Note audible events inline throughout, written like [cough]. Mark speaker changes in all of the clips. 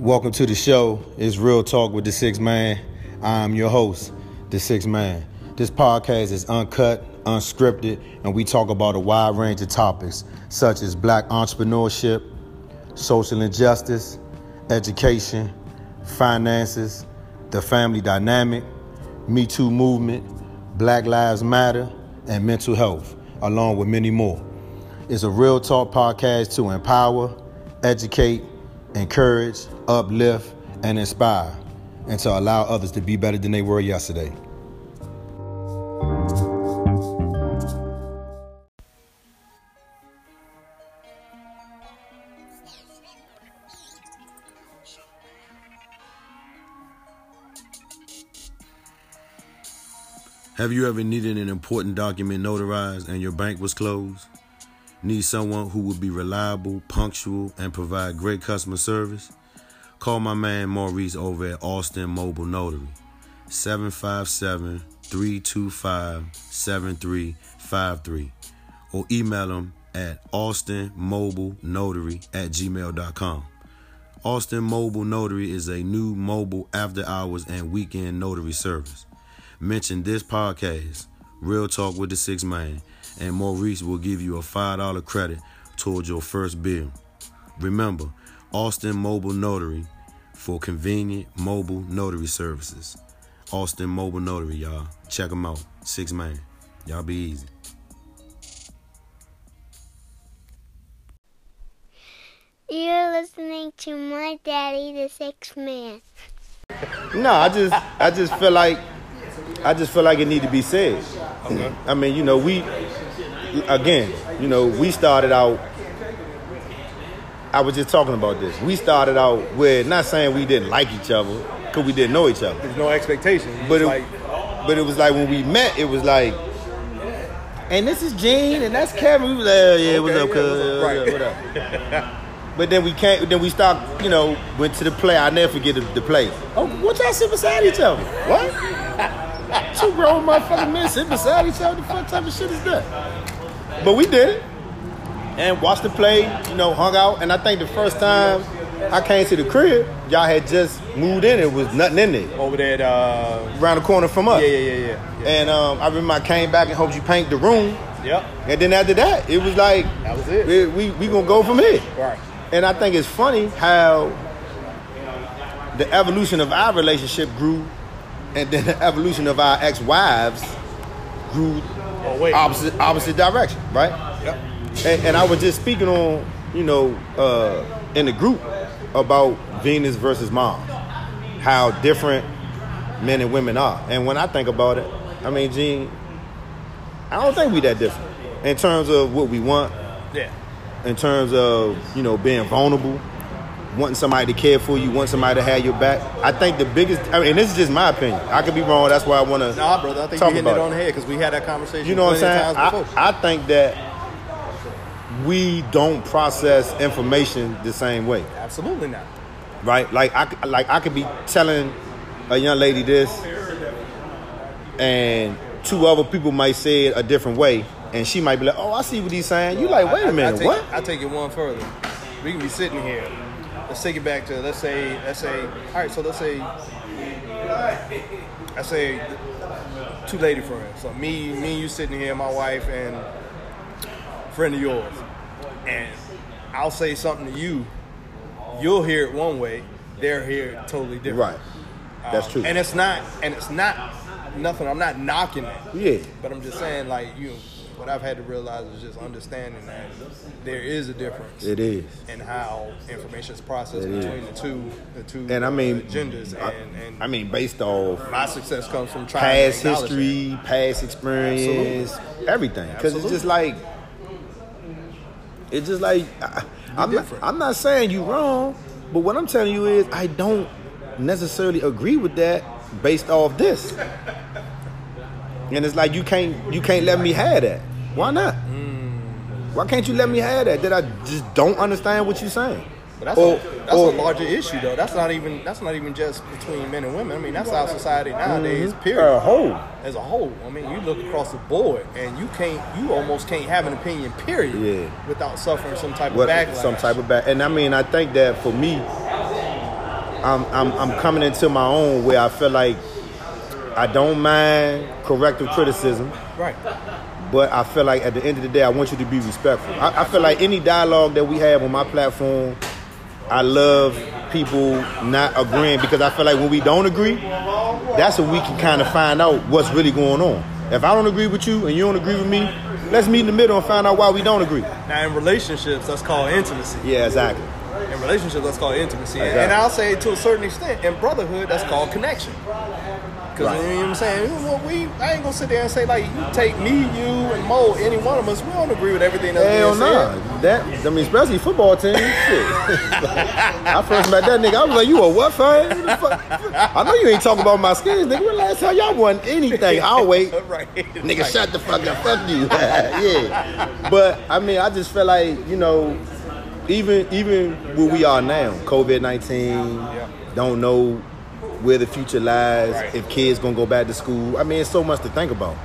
Speaker 1: Welcome to the show. It's Real Talk with the Six Man. I'm your host, the Six Man. This podcast is uncut, unscripted, and we talk about a wide range of topics such as black entrepreneurship, social injustice, education, finances, the family dynamic, Me Too movement, Black Lives Matter, and mental health, along with many more. It's a real talk podcast to empower, educate, encourage, uplift, and inspire, and to allow others to be better than they were yesterday. Have you ever needed an important document notarized and your bank was closed? Need someone who would be reliable, punctual, and provide great customer service? Call my man Maurice over at Austin Mobile Notary, 757 325 7353, or email him at austinmobilenotary at gmail.com. Austin Mobile Notary is a new mobile after hours and weekend notary service. Mention this podcast, Real Talk with the Six Man, and Maurice will give you a $5 credit towards your first bill. Remember, Austin Mobile Notary for convenient mobile notary services. Austin Mobile Notary, y'all. Check them out. Six Man. Y'all be easy.
Speaker 2: You're listening to my daddy, the six man.
Speaker 1: No, I just I just feel like I just feel like it need to be said.
Speaker 3: Okay.
Speaker 1: I mean, you know, we again, you know, we started out I was just talking about this. We started out with not saying we didn't like each other because we didn't know each other.
Speaker 3: There's no expectation. You
Speaker 1: But it,
Speaker 3: like,
Speaker 1: but it was like when we met, it was like, and this is Gene, and that's Kevin. We was like, oh, yeah, what's up,
Speaker 3: yeah,
Speaker 1: cuz?
Speaker 3: what's up?
Speaker 1: What up? What up? but then we can't. Then we stopped. You know, went to the play. I never forget the, the play. Oh, what y'all sit beside each other? What? [laughs] Two grown motherfucking men sit beside each other. The fuck type of shit is that? But we did it and watched the play. You know, hung out, and I think the first time I came to the crib, y'all had just moved in. It was nothing in there
Speaker 3: over there. At, uh,
Speaker 1: around the corner from us.
Speaker 3: yeah, yeah, yeah, yeah. yeah.
Speaker 1: And um, I remember I came back and helped you paint the room.
Speaker 3: Yep.
Speaker 1: And then after that, it was like
Speaker 3: That was it.
Speaker 1: We we, we gonna go from here.
Speaker 3: Right.
Speaker 1: And I think it's funny how the evolution of our relationship grew, and then the evolution of our ex-wives grew
Speaker 3: Oh wait.
Speaker 1: opposite opposite direction, right?
Speaker 3: Yep.
Speaker 1: And, and I was just speaking on, you know, uh, in the group about Venus versus Mars, how different men and women are. And when I think about it, I mean, Gene, I don't think we that different in terms of what we want,
Speaker 3: Yeah.
Speaker 1: in terms of you know being vulnerable, wanting somebody to care for you, wanting somebody to have your back. I think the biggest, I mean, and this is just my opinion. I could be wrong. That's why I want to.
Speaker 3: Nah, brother. I think you're hitting it on the head because we had that conversation.
Speaker 1: You know what I'm saying?
Speaker 3: of times before.
Speaker 1: I, I think that we don't process information the same way,
Speaker 3: Absolutely not.
Speaker 1: right? Like I like I could be telling a young lady this, and two other people might say it a different way, and she might be like, "Oh, I see what he's saying." You like, wait a minute,
Speaker 3: I take,
Speaker 1: what?
Speaker 3: I take it one further. We can be sitting here. Let's take it back to let's say let's say all right. So let's say I say two lady friends. So me, me and you sitting here, my wife and a friend of yours, and I'll say something to you. You'll hear it one way. They'll hear totally different.
Speaker 1: Right. That's
Speaker 3: Um,
Speaker 1: true.
Speaker 3: And it's not, and it's not nothing. I'm not knocking it.
Speaker 1: Yeah.
Speaker 3: But I'm just saying, like you, what I've had to realize is just understanding that there is a difference
Speaker 1: It is.
Speaker 3: in how information is processed
Speaker 1: It is.
Speaker 3: between the two, the two
Speaker 1: And I uh, mean,
Speaker 3: agendas.
Speaker 1: I,
Speaker 3: and, and
Speaker 1: I mean, based off
Speaker 3: my success comes from trying
Speaker 1: past history, past experience, everything. Because it's just like, it's just like, I, I'm, not. I'm not saying you wrong, but what I'm telling you is I don't necessarily agree with that based off this. And it's like you can't you can't let me have that. Why not? Mm. Why can't you let me have that? That I just don't understand what you're saying.
Speaker 3: But that's,
Speaker 1: Or-
Speaker 3: a, that's
Speaker 1: or-
Speaker 3: a larger issue, though. That's not even that's not even just between men and women. I mean, that's our society mm-hmm. nowadays. Period.
Speaker 1: As a whole.
Speaker 3: As a whole, I mean, you look across the board, and you can't, you almost can't have an opinion. Period.
Speaker 1: Yeah.
Speaker 3: Without suffering some type
Speaker 1: what
Speaker 3: of backlash.
Speaker 1: some type of back. And I mean, I think that for me, I'm, I'm I'm coming into my own where I feel like I don't mind corrective criticism,
Speaker 3: Right.
Speaker 1: But I feel like at the end of the day, I want you to be respectful. I, I feel like any dialogue that we have on my platform, I love people not agreeing because I feel like when we don't agree, that's when we can kind of find out what's really going on. If I don't agree with you and you don't agree with me, let's meet in the middle and find out why we don't agree.
Speaker 3: Now in relationships, that's called intimacy.
Speaker 1: Yeah, exactly.
Speaker 3: In relationships, that's called intimacy.
Speaker 1: Exactly.
Speaker 3: And I'll say to a certain extent, in brotherhood, that's called connection. Because
Speaker 1: Right.
Speaker 3: you know what I'm saying? Know, we, I ain't gonna sit there and say like you take me, you, and Mo, any one of us, we don't agree with everything that's
Speaker 1: Hell
Speaker 3: being
Speaker 1: nah.
Speaker 3: said.
Speaker 1: That I mean, especially football team. Shit. [laughs] I first met that nigga. I was like, "You a what fan? Fuck? I know you ain't talking about my skins, nigga. When last time y'all won anything? [laughs] I'll wait.
Speaker 3: right.
Speaker 1: Nigga,
Speaker 3: Right.
Speaker 1: shut the fuck up. Fuck you. [laughs] yeah. But I mean, I just feel like you know, even even where we are now, COVID nineteen,
Speaker 3: Yeah.
Speaker 1: don't know where the future lies.
Speaker 3: Right.
Speaker 1: If kids gonna go back to school, I mean, it's so much to think about,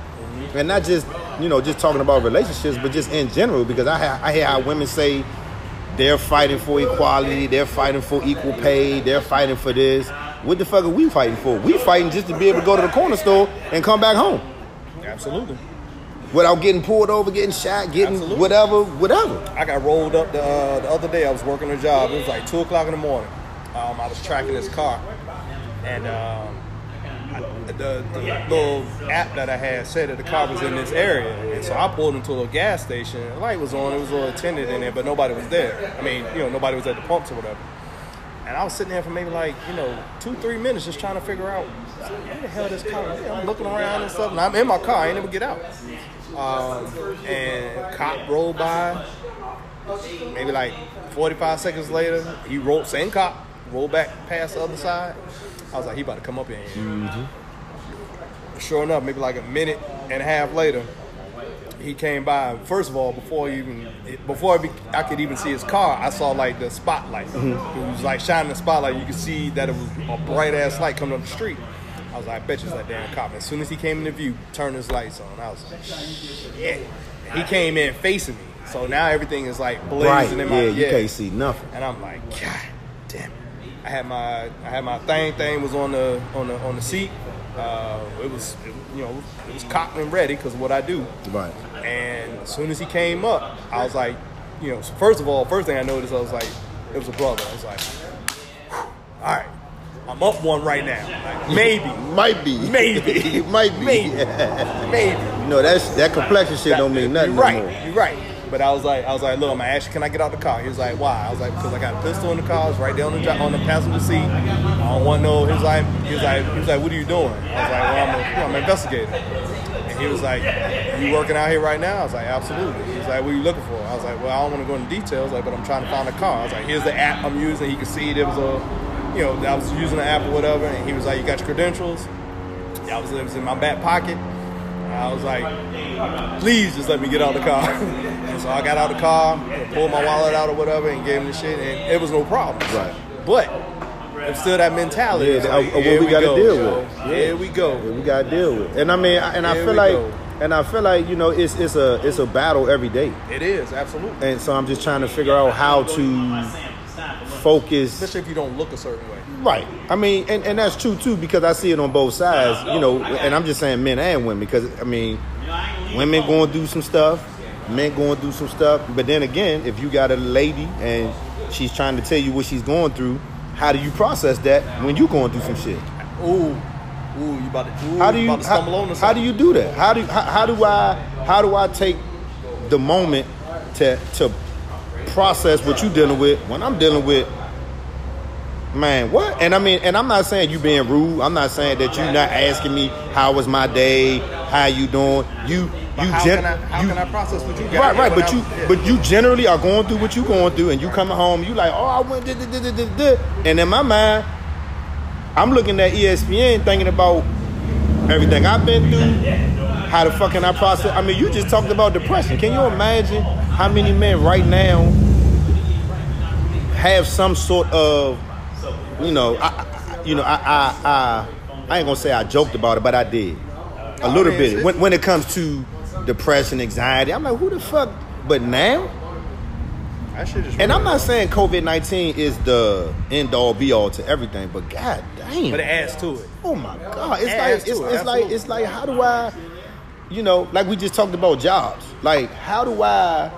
Speaker 1: and not just you know just talking about relationships, but just in general. Because I ha- I hear how women say they're fighting for equality, they're fighting for equal pay, they're fighting for this. What the fuck are we fighting for? We fighting just to be able to go to the corner store and come back home
Speaker 3: Absolutely.
Speaker 1: without getting pulled over, getting shot, getting
Speaker 3: Absolutely.
Speaker 1: whatever, whatever.
Speaker 3: I got rolled up the, uh, the other day. I was working a job. It was like two o'clock in the morning. Um, I was tracking this car, and um, I, the, the little app that I had said that the car was in this area, and so I pulled into a gas station. The light was on. It was a little attendant in there, but nobody was there. I mean, you know, nobody was at the pumps or whatever. And I was sitting there for maybe like you know two, three minutes, just trying to figure out where the hell this car. is. I'm looking around and stuff, and I'm in my car. I ain't to get out. Um, and cop rolled by. Maybe like 45 seconds later, he rolled, same cop, rolled back past the other side. I was like, he about to come up in here. Mm-hmm. Sure enough, maybe like a minute and a half later, he came by. First of all, before even before I, could even see his car, I saw like the spotlight. Mm-hmm. It was like shining the spotlight. You could see that it was a bright ass light coming up the street. I was like, I bet you it's that damn cop. As soon as he came into view, turned his lights on. I was like, shit. He came in facing me, so now everything is like
Speaker 1: Right.
Speaker 3: blazing in
Speaker 1: Yeah,
Speaker 3: my
Speaker 1: you can't see nothing.
Speaker 3: and I'm like, God. I had my I had my thing thing was on the on the on the seat. Uh, it was it, you know it was cocked and ready because of what I do.
Speaker 1: Right.
Speaker 3: And as soon as he came up, I was like, you know, first of all, first thing I noticed, I was like, it was a brother. I was like, all right, I'm up one right now. Like, maybe, [laughs]
Speaker 1: Might be.
Speaker 3: Maybe. [laughs]
Speaker 1: Might be.
Speaker 3: Maybe. [laughs] maybe.
Speaker 1: You know, that's that complexion shit don't mean nothing
Speaker 3: You're right.
Speaker 1: no.
Speaker 3: You're right. But I was like, I was like, look, ask you, can I get out the car? He was like, why? I was like, because I got a pistol in the car. It's right there on the on the passenger seat. I don't want no. He was like, he was like, he was like, what are you doing? I was like, well, I'm, I'm an investigator. And he was like, you working out here right now? I was like, absolutely. He was like, what are you looking for? I was like, well, I don't want to go into details, like, but I'm trying to find a car. I was like, here's the app I'm using. He could see there was a, you know, I was using the app or whatever. And he was like, you got your credentials? I was, it was in my back pocket. I was like, please just let me get out the car. And so I got out of the car, pulled my wallet out or whatever, and gave him the shit, and it was no problem.
Speaker 1: Right.
Speaker 3: But it's still that mentality.
Speaker 1: Yeah,
Speaker 3: like,
Speaker 1: uh, what
Speaker 3: here
Speaker 1: we gotta
Speaker 3: go,
Speaker 1: deal
Speaker 3: yo.
Speaker 1: with.
Speaker 3: Here we go.
Speaker 1: we gotta deal with. And I mean, I- and I feel like,
Speaker 3: go.
Speaker 1: and I feel like you know, it's it's a it's a battle every day.
Speaker 3: It is absolutely,
Speaker 1: And so I'm just trying to figure out how to focus.
Speaker 3: especially if you don't look a certain way.
Speaker 1: Right. I mean, and, and that's true too because I see it on both sides. You know, and I'm just saying men and women because I mean, women going through some stuff, men going through some stuff. But then again, if you got a lady and she's trying to tell you what she's going through, how do you process that when you're going through some shit?
Speaker 3: Ooh, ooh, you about to, ooh,
Speaker 1: How do you
Speaker 3: about to
Speaker 1: how, how do you do that? How do how, how do I how do I take the moment to to process what you're dealing with when I'm dealing with man what? And I mean and I'm not saying you being rude. I'm not saying that you not asking me how was my day, how you doing. You
Speaker 3: But
Speaker 1: you
Speaker 3: how,
Speaker 1: gen-
Speaker 3: can I, how
Speaker 1: you-
Speaker 3: can I process what you got?
Speaker 1: Right, right, but
Speaker 3: without-
Speaker 1: you,
Speaker 3: yeah.
Speaker 1: but you generally are going through what you going through, and you coming home, you like, oh, I went, da, da, da, da, da. and in my mind, I'm looking at ESPN, thinking about everything I've been through, how the fuck can I process? I mean, you just talked about depression. Can you imagine how many men right now have some sort of, you know, I, I you know, I, I, I, I ain't gonna say I joked about it, but I did a oh,
Speaker 3: little
Speaker 1: bit. When, when it comes to depression, anxiety, I'm like, who the fuck? But now. And I'm not saying COVID nineteen is the end all be all to everything, but god damn.
Speaker 3: but it adds to it.
Speaker 1: Oh my god! It's
Speaker 3: Adds
Speaker 1: like it's,
Speaker 3: it,
Speaker 1: it's like it's like how do I, you know, like we just talked about jobs. Like how do I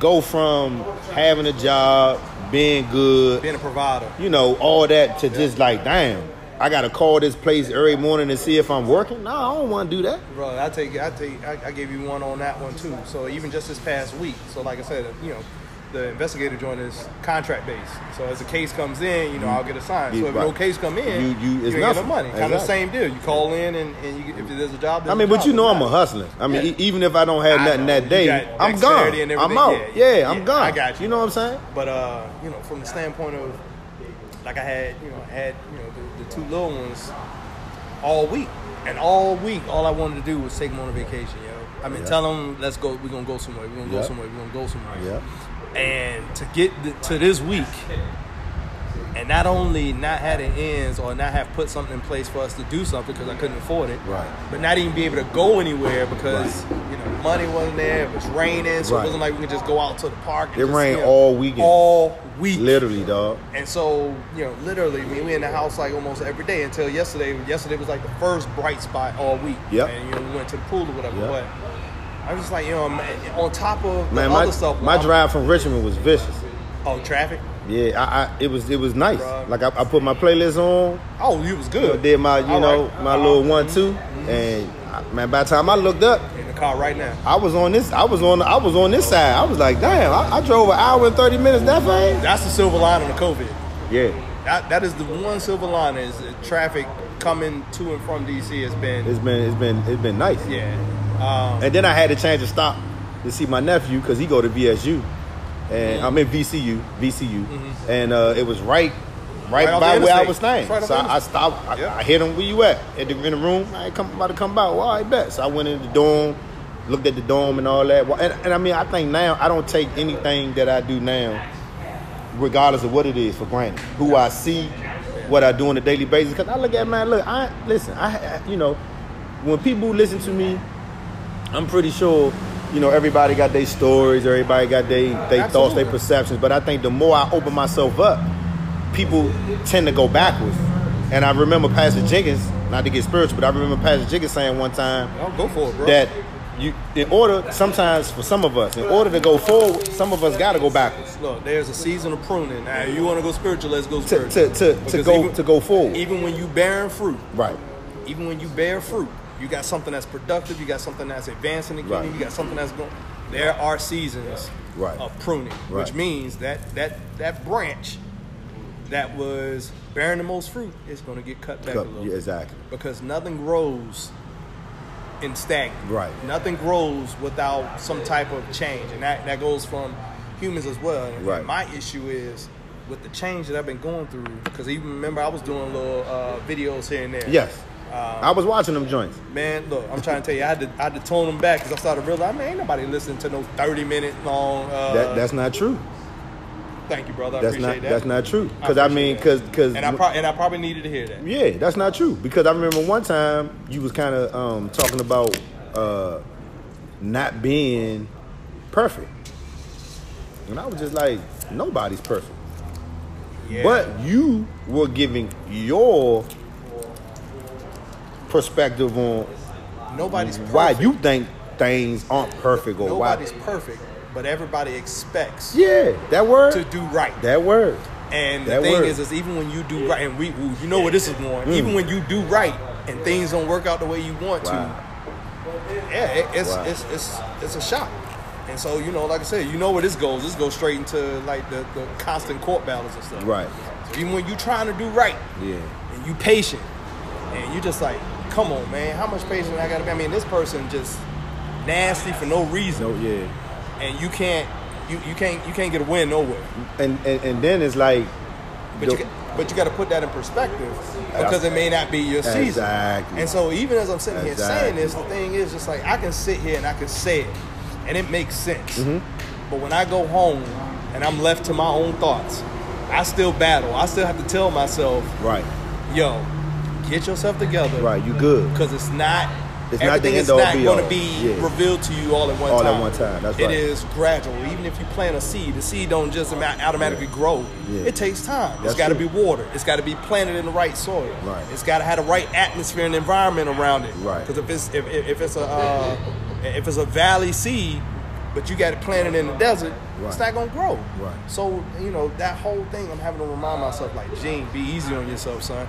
Speaker 1: go from having a job, being good,
Speaker 3: Being a provider.
Speaker 1: you know, all that to just like damn, I gotta call this place every morning to see if I'm working. No, I don't want to do that.
Speaker 3: Bro, I take I take I, I gave you one on that one too. So even just this past week. So like I said, you know, the investigator joint is contract based. So as a case comes in, you know, I'll get assigned. So if no case come in,
Speaker 1: You-
Speaker 3: you,
Speaker 1: you-
Speaker 3: get no money. Kind of the same deal. You call in and, and you, if there's a job,
Speaker 1: I mean, but
Speaker 3: job.
Speaker 1: you know I'm a hustler. I mean,
Speaker 3: Yeah.
Speaker 1: even if I don't have
Speaker 3: I
Speaker 1: nothing
Speaker 3: know.
Speaker 1: that day, I'm gone. I'm out.
Speaker 3: Yeah,
Speaker 1: Yeah, I'm
Speaker 3: yeah,
Speaker 1: gone.
Speaker 3: I got you.
Speaker 1: You know what I'm saying?
Speaker 3: But uh, you know, from the standpoint of like I had, you know, I had you know two little ones all week, and all week, all I wanted to do was take them on a vacation, yo. I mean,
Speaker 1: Yeah.
Speaker 3: tell them let's go. We're gonna go somewhere. We're gonna go somewhere. We're gonna go somewhere.
Speaker 1: Yeah.
Speaker 3: And to get th- to this week, and not only not had it ends or not have put something in place for us to do something because I couldn't afford it,
Speaker 1: Right.
Speaker 3: But not even be able to go anywhere because you know money wasn't there. It was raining, so
Speaker 1: Right.
Speaker 3: it wasn't like we could just go out to the park. And
Speaker 1: It
Speaker 3: just,
Speaker 1: rained
Speaker 3: you know,
Speaker 1: all weekend.
Speaker 3: all week,
Speaker 1: Literally, dog.
Speaker 3: and so, you know, literally, I mean, we in the house like almost every day until yesterday. Yesterday was like the first bright spot all week.
Speaker 1: Yeah,
Speaker 3: And, you know, we went to the pool or whatever.
Speaker 1: Yep.
Speaker 3: But I was just like, you know, man, on top of the
Speaker 1: Man,
Speaker 3: other
Speaker 1: my,
Speaker 3: stuff.
Speaker 1: my
Speaker 3: I'm-
Speaker 1: drive from Richmond was vicious.
Speaker 3: Oh, traffic?
Speaker 1: Yeah, I, I it was it was nice. Like I, I put my playlist on,
Speaker 3: Oh, you was
Speaker 1: you know,
Speaker 3: good.
Speaker 1: did my you
Speaker 3: All
Speaker 1: know
Speaker 3: right.
Speaker 1: my
Speaker 3: Uh-huh.
Speaker 1: little one two, and I, man, by the time I looked up,
Speaker 3: In the car right now.
Speaker 1: I was on this. I was on. I was on this side. I was like, damn, I, I drove an hour and thirty minutes that fast.
Speaker 3: That's the silver lining of COVID.
Speaker 1: Yeah,
Speaker 3: That, that is the one silver lining is traffic coming to and from DC has been,
Speaker 1: it's been it's been it's been nice.
Speaker 3: yeah. Um,
Speaker 1: And then I had to change the stop to see my nephew because he go to VSU, and I'm in VCU, VCU, and uh, it was right, right,
Speaker 3: Mm-hmm. Right
Speaker 1: by where I was staying.
Speaker 3: Right
Speaker 1: so I, I stopped. I,
Speaker 3: Yep.
Speaker 1: I hit him. Where you at? At the, in the room. I ain't come about to come by. Well, I bet. So I went in the dorm, looked at the dorm and all that. Well, and, and I mean, I think now I don't take anything that I do now, regardless of what it is, for granted. Who I see, what I do on a daily basis. Because I look at man, look, I listen. I I- you know, when people listen to me, I'm pretty sure, you know, everybody got their stories, everybody got their they thoughts, their perceptions. But I think the more I open myself up, people tend to go backwards. And I remember Pastor Jenkins, not to get spiritual, but I remember Pastor Jenkins saying one time
Speaker 3: I'll go for it, bro.
Speaker 1: that you, in order, sometimes for some of us, in order to go forward, some of us got to go backwards
Speaker 3: Look, there's a season of pruning. Now, you want to go spiritual, let's go
Speaker 1: to
Speaker 3: spiritual.
Speaker 1: to to, to
Speaker 3: Because
Speaker 1: go
Speaker 3: even-
Speaker 1: to go forward.
Speaker 3: Even when you bearing fruit,
Speaker 1: Right.
Speaker 3: even when you bear fruit, you got something that's productive, you got something that's advancing the kingdom,
Speaker 1: Right.
Speaker 3: you got something that's going. There are seasons
Speaker 1: Right.
Speaker 3: of pruning,
Speaker 1: Right.
Speaker 3: which means that that that branch that was bearing the most fruit is going to get cut back
Speaker 1: Cut-
Speaker 3: a little
Speaker 1: yeah, exactly.
Speaker 3: because nothing grows in stagnant.
Speaker 1: Right.
Speaker 3: Nothing grows without some type of change, and that that goes from humans as well. And
Speaker 1: Right.
Speaker 3: My issue is with the change that I've been going through because even remember I was doing little uh, videos here and there.
Speaker 1: Yes.
Speaker 3: Um,
Speaker 1: I was watching them joints.
Speaker 3: Man, look, I'm trying to tell you, I had to, I had to tone them back because I started realizing, man, ain't nobody listening to no 30 minute long. Uh,
Speaker 1: That that's not true.
Speaker 3: thank you, brother. I
Speaker 1: That's
Speaker 3: appreciate
Speaker 1: not
Speaker 3: that.
Speaker 1: that's not true. Because I, mean, because because
Speaker 3: and I pro- and I probably needed to hear that.
Speaker 1: Yeah, that's not true. Because I remember one time you was kind of um, talking about uh, not being perfect, and I was just like, nobody's perfect.
Speaker 3: Yeah.
Speaker 1: But you were giving your perspective on
Speaker 3: nobody's perfect.
Speaker 1: why you think things aren't perfect or why
Speaker 3: nobody's
Speaker 1: why.
Speaker 3: perfect, but everybody expects
Speaker 1: Yeah, that word.
Speaker 3: to do right.
Speaker 1: that word.
Speaker 3: And the thing
Speaker 1: word.
Speaker 3: is, is even when you do right, and we, we- you know where this is going.
Speaker 1: Mm.
Speaker 3: Even when you do right, and things don't work out the way you want
Speaker 1: Wow.
Speaker 3: to, yeah, it, it's,
Speaker 1: Wow.
Speaker 3: it's it's it's a shock. And so you know, like I said, you know where this goes. This goes straight into like the, the constant court battles and stuff.
Speaker 1: Right.
Speaker 3: So even when you're trying to do right,
Speaker 1: Yeah.
Speaker 3: and you patient, and you just like, come on, man, how much patience I gotta be? I mean, this person just nasty for no reason,
Speaker 1: No. Yeah.
Speaker 3: and you can't you, you can't you can't get a win nowhere.
Speaker 1: And and, and then it's like.
Speaker 3: But you,
Speaker 1: the-
Speaker 3: but you got to put that in perspective because it may not be your season.
Speaker 1: Exactly.
Speaker 3: And so even as I'm sitting here saying this, the thing is just like I can sit here and I can say it, and it makes sense.
Speaker 1: Mm-hmm.
Speaker 3: But when I go home and I'm left to my own thoughts, I still battle. I still have to tell myself,
Speaker 1: Right.
Speaker 3: "Yo, get yourself together."
Speaker 1: Right. You good.
Speaker 3: Because it's not
Speaker 1: It's not the end
Speaker 3: is
Speaker 1: all
Speaker 3: not going to be
Speaker 1: Yeah.
Speaker 3: revealed to you all at one time.
Speaker 1: All at one time, that's right.
Speaker 3: is gradual. Even if you plant a seed, the seed don't just automatically grow.
Speaker 1: Yeah.
Speaker 3: It takes time.
Speaker 1: That's
Speaker 3: it's got to be watered. It's got to be planted in the right soil.
Speaker 1: Right.
Speaker 3: It's got to have the right atmosphere and environment around it.
Speaker 1: Right.
Speaker 3: Because if it's if, if it's a uh, if it's a valley seed, but you got it planted in the desert, it's not gonna grow.
Speaker 1: Right.
Speaker 3: So you know that whole thing. I'm having to remind myself, like, Gene, be easy on yourself, son.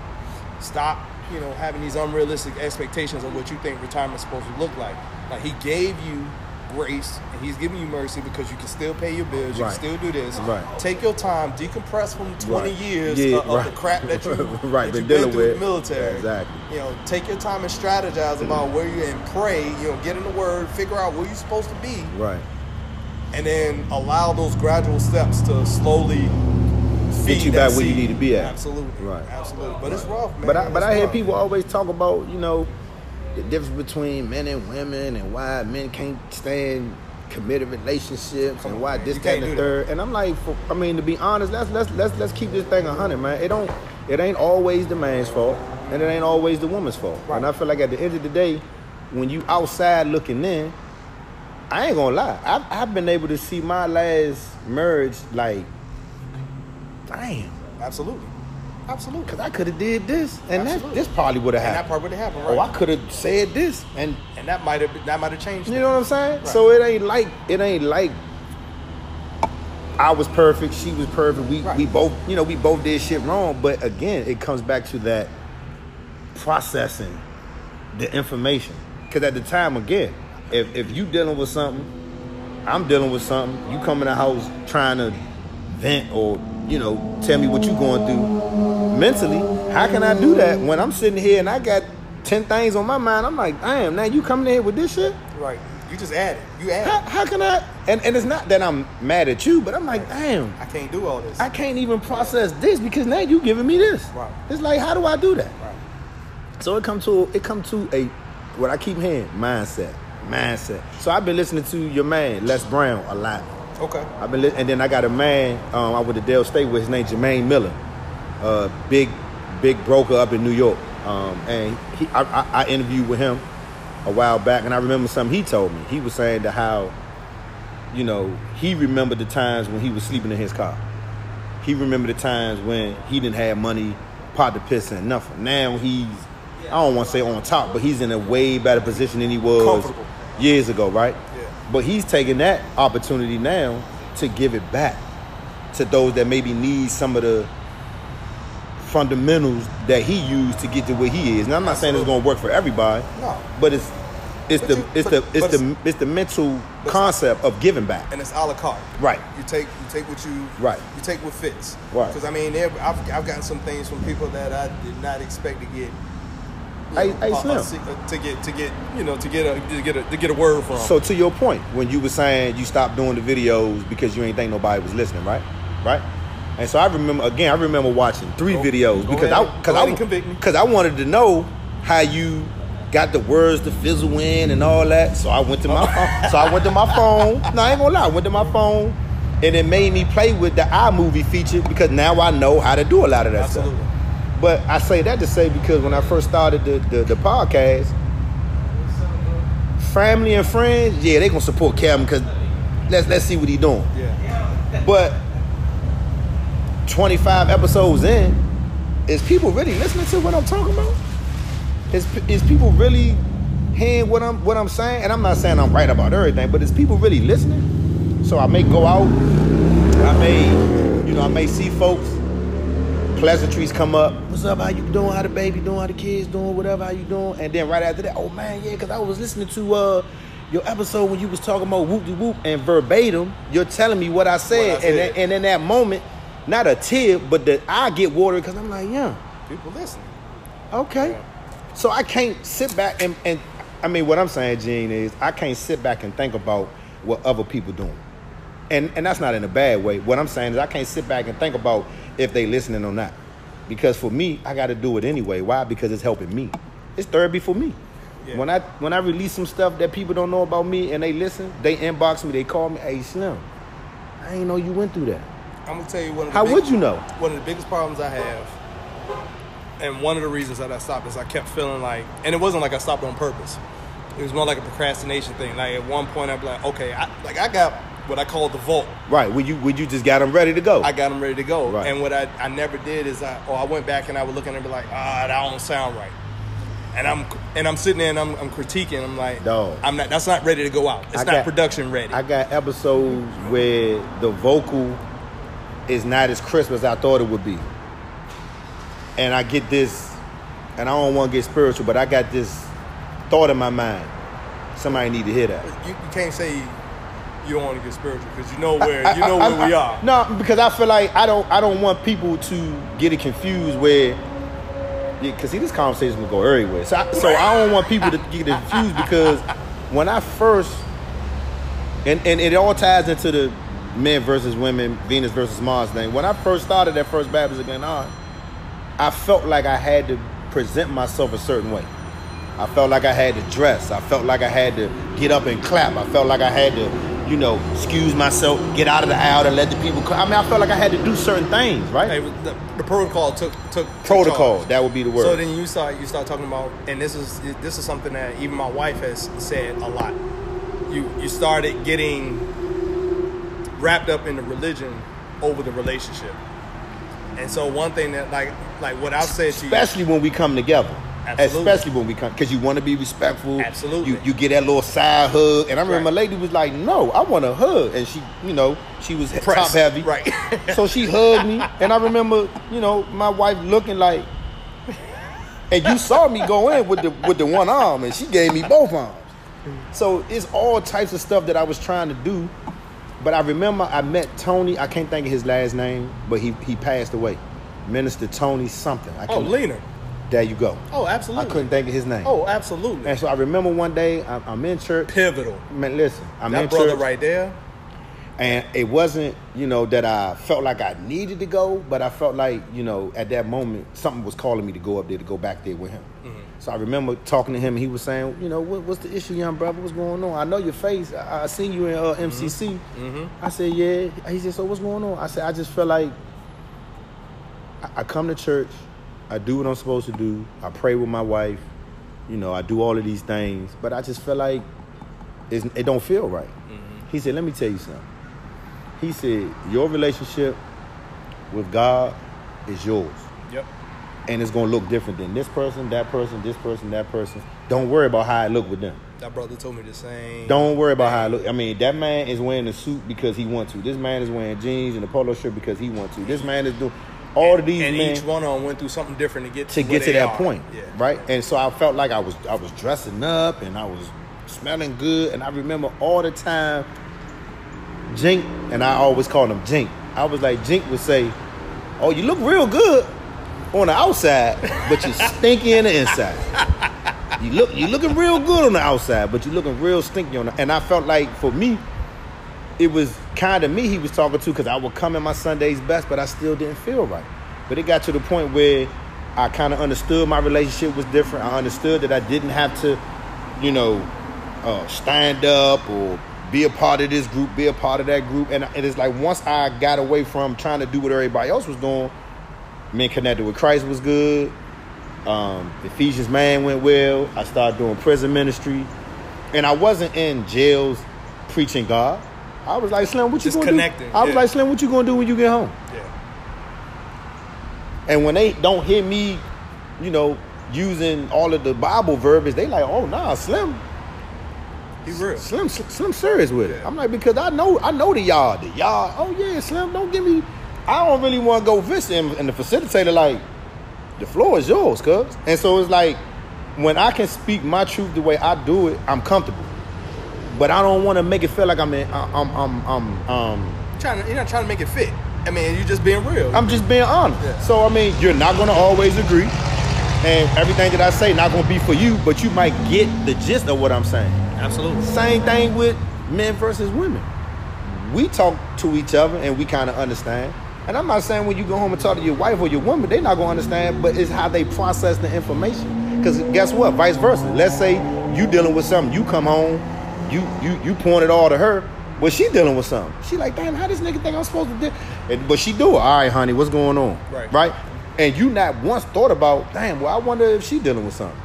Speaker 3: Stop, you know, having these unrealistic expectations of what you think retirement's supposed to look like. Like he gave you grace and he's giving you mercy because you can still pay your bills, you
Speaker 1: Right.
Speaker 3: can still do this.
Speaker 1: Right.
Speaker 3: Take your time, decompress from 20
Speaker 1: Right.
Speaker 3: years
Speaker 1: Yeah,
Speaker 3: of, of the crap that you [laughs]
Speaker 1: Right,
Speaker 3: that
Speaker 1: been
Speaker 3: you've been through in
Speaker 1: with.
Speaker 3: the military.
Speaker 1: Exactly.
Speaker 3: You know, take your time and strategize about where you and pray. You know, get in the Word, figure out where you're supposed to be,
Speaker 1: Right.
Speaker 3: and then allow those gradual steps to slowly feed
Speaker 1: you back where you need to be at.
Speaker 3: Absolutely,
Speaker 1: Right.
Speaker 3: absolutely. But it's rough, man.
Speaker 1: But I, but
Speaker 3: It's
Speaker 1: I hear
Speaker 3: rough.
Speaker 1: people always talk about you know the difference between men and women and why men can't stand committed relationships
Speaker 3: Come
Speaker 1: and why this that and the third. And I'm like, for, I mean, to be honest, let's let's let's let's keep this thing a hundred, man. It don't it ain't always the man's fault and it ain't always the woman's fault.
Speaker 3: Right.
Speaker 1: And I feel like at the end of the day, when you outside looking in, I ain't gonna lie. I've, I've been able to see my last marriage like, damn.
Speaker 3: Absolutely, absolutely.
Speaker 1: Cause I could have did this, and that this probably would have
Speaker 3: And that
Speaker 1: happened.
Speaker 3: part would have happened, right?
Speaker 1: Oh, I could have said this, and
Speaker 3: and that might have that might have changed.
Speaker 1: you
Speaker 3: things.
Speaker 1: know what I'm saying.
Speaker 3: Right.
Speaker 1: So it ain't like it ain't like I was perfect, she was perfect. We
Speaker 3: Right.
Speaker 1: we both you know we both did shit wrong, but again, it comes back to that processing the information. Cause at the time, again, if if you dealing with something, I'm dealing with something. You come in the house trying to vent or you know tell me what you're going through mentally. How can I do that when I'm sitting here and I got ten things on my mind? I'm like, damn, now you coming in here with this shit?
Speaker 3: Right. You just added. You
Speaker 1: How,
Speaker 3: added.
Speaker 1: how can I? And, and it's not that I'm mad at you, but I'm like, damn,
Speaker 3: I can't do all this.
Speaker 1: I can't even process this because now you giving me this.
Speaker 3: Right.
Speaker 1: It's like, how do I do that?
Speaker 3: Right.
Speaker 1: So it come to it come to a what I keep hearing mindset, mindset. So I've been listening to your man Les Brown a lot.
Speaker 3: Okay.
Speaker 1: I've been li- and then I got a man um, I went to Del State with his name Jermaine Miller, uh, big big broker up in New York. Um, and he, I, I, I interviewed with him a while back, and I remember something he told me. He was saying that how, you know, he remembered the times when he was sleeping in his car. He remembered the times when he didn't have money, pot to piss and nothing. Now he's, I don't want to say on top, but he's in a way better position than he was years ago, right? But he's taking that opportunity now to give it back to those that maybe need some of the fundamentals that he used to get to where he is. Now I'm not saying it's going to work for everybody,
Speaker 3: No.
Speaker 1: but it's it's
Speaker 3: But
Speaker 1: the
Speaker 3: you-
Speaker 1: it's
Speaker 3: but-
Speaker 1: the it's
Speaker 3: but
Speaker 1: the it's the mental concept of giving back.
Speaker 3: And it's a la carte.
Speaker 1: Right.
Speaker 3: You take you take what you
Speaker 1: Right.
Speaker 3: You take what fits.
Speaker 1: Right.
Speaker 3: Because I mean, I've I've gotten some things from people that I did not expect to get. You
Speaker 1: Hey-
Speaker 3: know,
Speaker 1: hey,
Speaker 3: a- a
Speaker 1: Slim.
Speaker 3: uh, to get to get you know to get a to get a to get a word from.
Speaker 1: So to your point, when you were saying you stopped doing the videos because you ain't think nobody was listening, right? Right? And so I remember again, I remember watching three
Speaker 3: Go-
Speaker 1: videos
Speaker 3: go
Speaker 1: because
Speaker 3: ahead-
Speaker 1: I because I
Speaker 3: and convict me.
Speaker 1: because I wanted to know how you got the words to fizzle in and all that. So I went to my phone. So I went to my phone. [laughs] No, I ain't gonna lie. I went to my phone, and it made me play with the iMovie feature because now I know how to do a lot of that
Speaker 3: Absolutely.
Speaker 1: stuff. But I say that to say because when I first started the, the, the podcast, family and friends, yeah, they gonna support Kevin because let's let's see what he doing.
Speaker 3: Yeah.
Speaker 1: But 25 episodes in, is people really listening to what I'm talking about? Is is people really hearing what I'm what I'm saying? And I'm not saying I'm right about everything, but is people really listening? So I may go out, I may, you know, I may see folks, pleasantries come up. What's up? How you doing? How the baby doing? How the kids doing? Whatever. How you doing? And then right after that, oh man, yeah, because I was listening to uh your episode when you was talking about whoop de whoop and verbatim, you're telling me what I said,
Speaker 3: What I
Speaker 1: and
Speaker 3: said.
Speaker 1: then- and in that moment, not a tear, but that I get watered because I'm like, yeah,
Speaker 3: People listening.
Speaker 1: okay. So I can't sit back and, and I mean what I'm saying, Gene, is I can't sit back and think about what other people doing. And and that's not in a bad way. What I'm saying is I can't sit back and think about if they listening or not. Because for me, I gotta do it anyway. Why? Because it's helping me. It's therapy for me.
Speaker 3: Yeah.
Speaker 1: When I when I release some stuff that people don't know about me and they listen, they inbox me, they call me, hey Slim, I ain't know you went through that.
Speaker 3: I'm gonna tell you one of the
Speaker 1: How
Speaker 3: big-
Speaker 1: would you know?
Speaker 3: One of the biggest problems I have, and one of the reasons that I stopped is I kept feeling like, and it wasn't like I stopped on purpose. it was more like a procrastination thing. Like at one point, I'd be like, okay, I, like I got what I call the vault.
Speaker 1: Right. When you when you just got them ready to go.
Speaker 3: I got them ready to go.
Speaker 1: Right.
Speaker 3: And what I, I never did is I oh I went back and I would look at it and be like ah that don't sound right. And I'm and I'm sitting there and I'm, I'm critiquing. I'm like,
Speaker 1: Dog.
Speaker 3: I'm not. That's not ready to go out. It's
Speaker 1: I
Speaker 3: not
Speaker 1: got-
Speaker 3: production ready.
Speaker 1: I got episodes where the vocal is not as crisp as I thought it would be. And I get this, and I don't want to get spiritual, but I got this thought in my mind. Somebody need to hear that.
Speaker 3: you, you can't say you don't want to get spiritual because you know where you know where we are.
Speaker 1: No, because I feel like I don't I don't want people to get it confused where because see this conversation will go everywhere. So I, so I don't want people to get confused because when I first and and it all ties into the men versus women, Venus versus Mars thing. When I first started that First Baptist again on, I felt like I had to present myself a certain way. I felt like I had to dress. I felt like I had to get up and clap. I felt like I had to, you know, excuse myself, get out of the aisle and let the people come. I mean, I felt like I had to do certain things, right?
Speaker 3: Hey, the, the protocol took took took
Speaker 1: Protocol,
Speaker 3: charge.
Speaker 1: that would be the word.
Speaker 3: So then you start you start talking about, and this is this is something that even my wife has said a lot. You you started getting wrapped up in the religion over the relationship, and so one thing that like like what I've said to you,
Speaker 1: especially when we come together.
Speaker 3: Absolutely.
Speaker 1: Especially when we come, because you want to be respectful.
Speaker 3: Absolutely.
Speaker 1: You, you get that little side hug, and I remember
Speaker 3: Right.
Speaker 1: my lady was like, "No, I want a hug," and she, you know, she was top heavy,
Speaker 3: Right. [laughs]
Speaker 1: so she hugged me, and I remember, you know, my wife looking like, and you saw me go in with the with the one arm, and she gave me both arms. So it's all types of stuff that I was trying to do, but I remember I met Tony. I can't think of his last name, but he he passed away. Minister Tony something. I
Speaker 3: oh leaner,
Speaker 1: There you go.
Speaker 3: oh absolutely.
Speaker 1: I couldn't think of his name.
Speaker 3: oh absolutely,
Speaker 1: And so I remember one day I'm, I'm in church.
Speaker 3: pivotal.
Speaker 1: Man, listen, I'm
Speaker 3: That
Speaker 1: in
Speaker 3: brother
Speaker 1: church,
Speaker 3: right there,
Speaker 1: and it wasn't, you know, that I felt like I needed to go, but I felt like, you know, at that moment something was calling me to go up there to go back there with him.
Speaker 3: Mm-hmm.
Speaker 1: So I remember talking to him, and he was saying, you know, what, what's the issue, young brother? What's going on? I know your face. I, I seen you in uh, MCC.
Speaker 3: Mm-hmm.
Speaker 1: I said, yeah. He said, so what's going on? I said, I just felt like I- I come to church, I do what I'm supposed to do, I pray with my wife, you know, I do all of these things, but I just feel like it's, it don't feel right. Mm-hmm. He said, let me tell you something. He said, your relationship with God is yours.
Speaker 3: yep,
Speaker 1: And it's gonna look different than this person, that person, this person, that person. Don't worry about how it look with them.
Speaker 3: that brother told me the same.
Speaker 1: Don't worry about how it look. I mean, that man is wearing a suit because he wants to. This man is wearing jeans and a polo shirt because he wants to. This man is doing all of these
Speaker 3: and
Speaker 1: men
Speaker 3: each one of them went through something different to get
Speaker 1: to
Speaker 3: where
Speaker 1: get to that
Speaker 3: are.
Speaker 1: point,
Speaker 3: Yeah.
Speaker 1: right? And so I felt like I was I was dressing up and I was smelling good, and I remember all the time, Jink and I always called him Jink. I was like Jink would say, "Oh, you look real good on the outside, but you stinky in the inside. [laughs] You look you looking real good on the outside, but you looking real stinky on the." And I felt like for me, it was kind of me he was talking to because I would come in my Sunday's best, but I still didn't feel right. But it got to the point where I kind of understood my relationship was different. I understood that I didn't have to, you know, uh, stand up or be a part of this group, be a part of that group. And it is like once I got away from trying to do what everybody else was doing, men connected with Christ was good. Um, Ephesians man went well. I started doing prison ministry, and I wasn't in jails preaching God. I was like, Slim, what you
Speaker 3: Just
Speaker 1: gonna
Speaker 3: connecting,
Speaker 1: do? I was
Speaker 3: yeah.
Speaker 1: like, Slim, what you gonna do when you get home?
Speaker 3: Yeah.
Speaker 1: And when they don't hear me, you know, using all of the Bible verbiage, they like, oh nah, Slim,
Speaker 3: He real.
Speaker 1: Slim, Slim serious with it.
Speaker 3: Yeah.
Speaker 1: I'm like, because I know, I know the y'all, the y'all. Oh yeah, Slim, don't give me. I don't really want to go visit him. And the facilitator like, the floor is yours, cuz. And so it's like, when I can speak my truth the way I do it, I'm comfortable. But I don't want to make it feel like I'm in, I'm, I'm, I'm, um,
Speaker 3: Trying to, you're not trying to make it fit. I mean, you're just being real.
Speaker 1: I'm just being honest.
Speaker 3: Yeah.
Speaker 1: So I mean, you're not gonna always agree, and everything that I say not gonna be for you, but you might get the gist of what I'm saying.
Speaker 3: Absolutely.
Speaker 1: Same thing with men versus women. We talk to each other and we kind of understand. And I'm not saying when you go home and talk to your wife or your woman, they're not gonna understand, but it's how they process the information. Because guess what? Vice versa. Let's say you dealing with something, you come home, you you you point it all to her, but she dealing with something. She like, damn, how this nigga think I'm supposed to do? And, but she do it. All right, honey, what's going on?
Speaker 3: Right.
Speaker 1: Right. And you not once thought about, damn, well, I wonder if she dealing with something.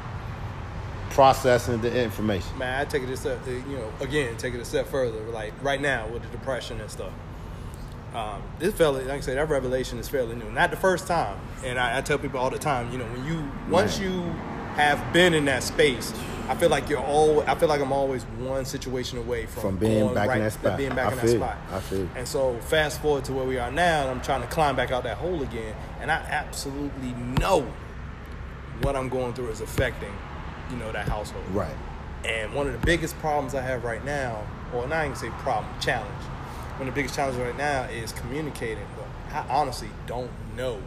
Speaker 1: processing the information.
Speaker 3: Man, I take it a step, uh, you know, again, take it a step further. Like right now with the depression and stuff. Um, this fairly, like I say, that revelation is fairly new. Not the first time, and I, I tell people all the time, you know, when you once
Speaker 1: Man.
Speaker 3: you have been in that space, I feel like you're all. I feel like I'm always one situation away from,
Speaker 1: From being back in that spot.
Speaker 3: Being back
Speaker 1: I
Speaker 3: in
Speaker 1: feel
Speaker 3: that spot.
Speaker 1: I feel.
Speaker 3: And so fast forward to where we are now, and I'm trying to climb back out that hole again, and I absolutely know what I'm going through is affecting, you know, that household.
Speaker 1: Right.
Speaker 3: And one of the biggest problems I have right now, or not even say problem, challenge. One of the biggest challenges right now is communicating. But I honestly don't know